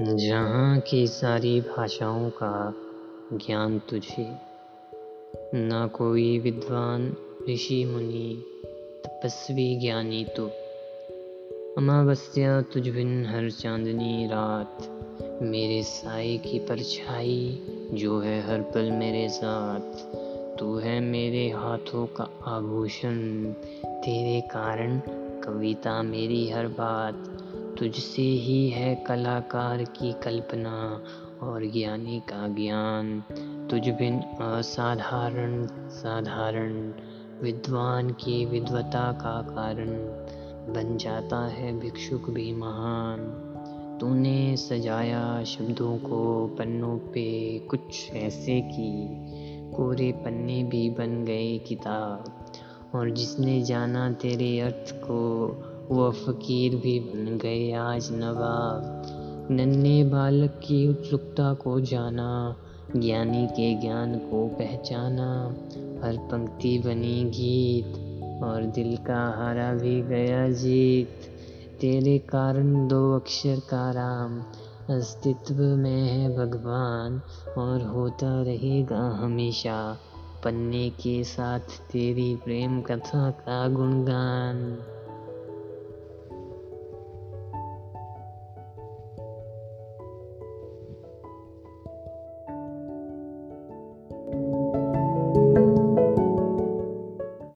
जहाँ की सारी भाषाओं का ज्ञान तुझे। ना कोई विद्वान, ऋषि, मुनि, तपस्वी ज्ञानी तो। अमावस्या तुझ बिन हर चांदनी रात, मेरे साय की परछाई जो है हर पल मेरे साथ। तू है मेरे हाथों का आभूषण, तेरे कारण कविता मेरी हर बात। तुझसे ही है कलाकार की कल्पना और ज्ञानी का ज्ञान। तुझ बिन असाधारण, साधारण, विद्वान की विद्वता का कारण बन जाता है भिक्षुक भी महान। तूने सजाया शब्दों को पन्नों पे कुछ ऐसे की कोरे पन्ने भी बन गए किताब। और जिसने जाना तेरे अर्थ को वह फकीर भी बन गए आज नवाब। नन्हे बालक की उत्सुकता को जाना, ज्ञानी के ज्ञान को पहचाना। हर पंक्ति बनी गीत, और दिल का हारा भी गया जीत। तेरे कारण दो अक्षर का राम, अस्तित्व में है भगवान, और होता रहेगा हमेशा। पन्ने के साथ तेरी प्रेम कथा का गुणगान।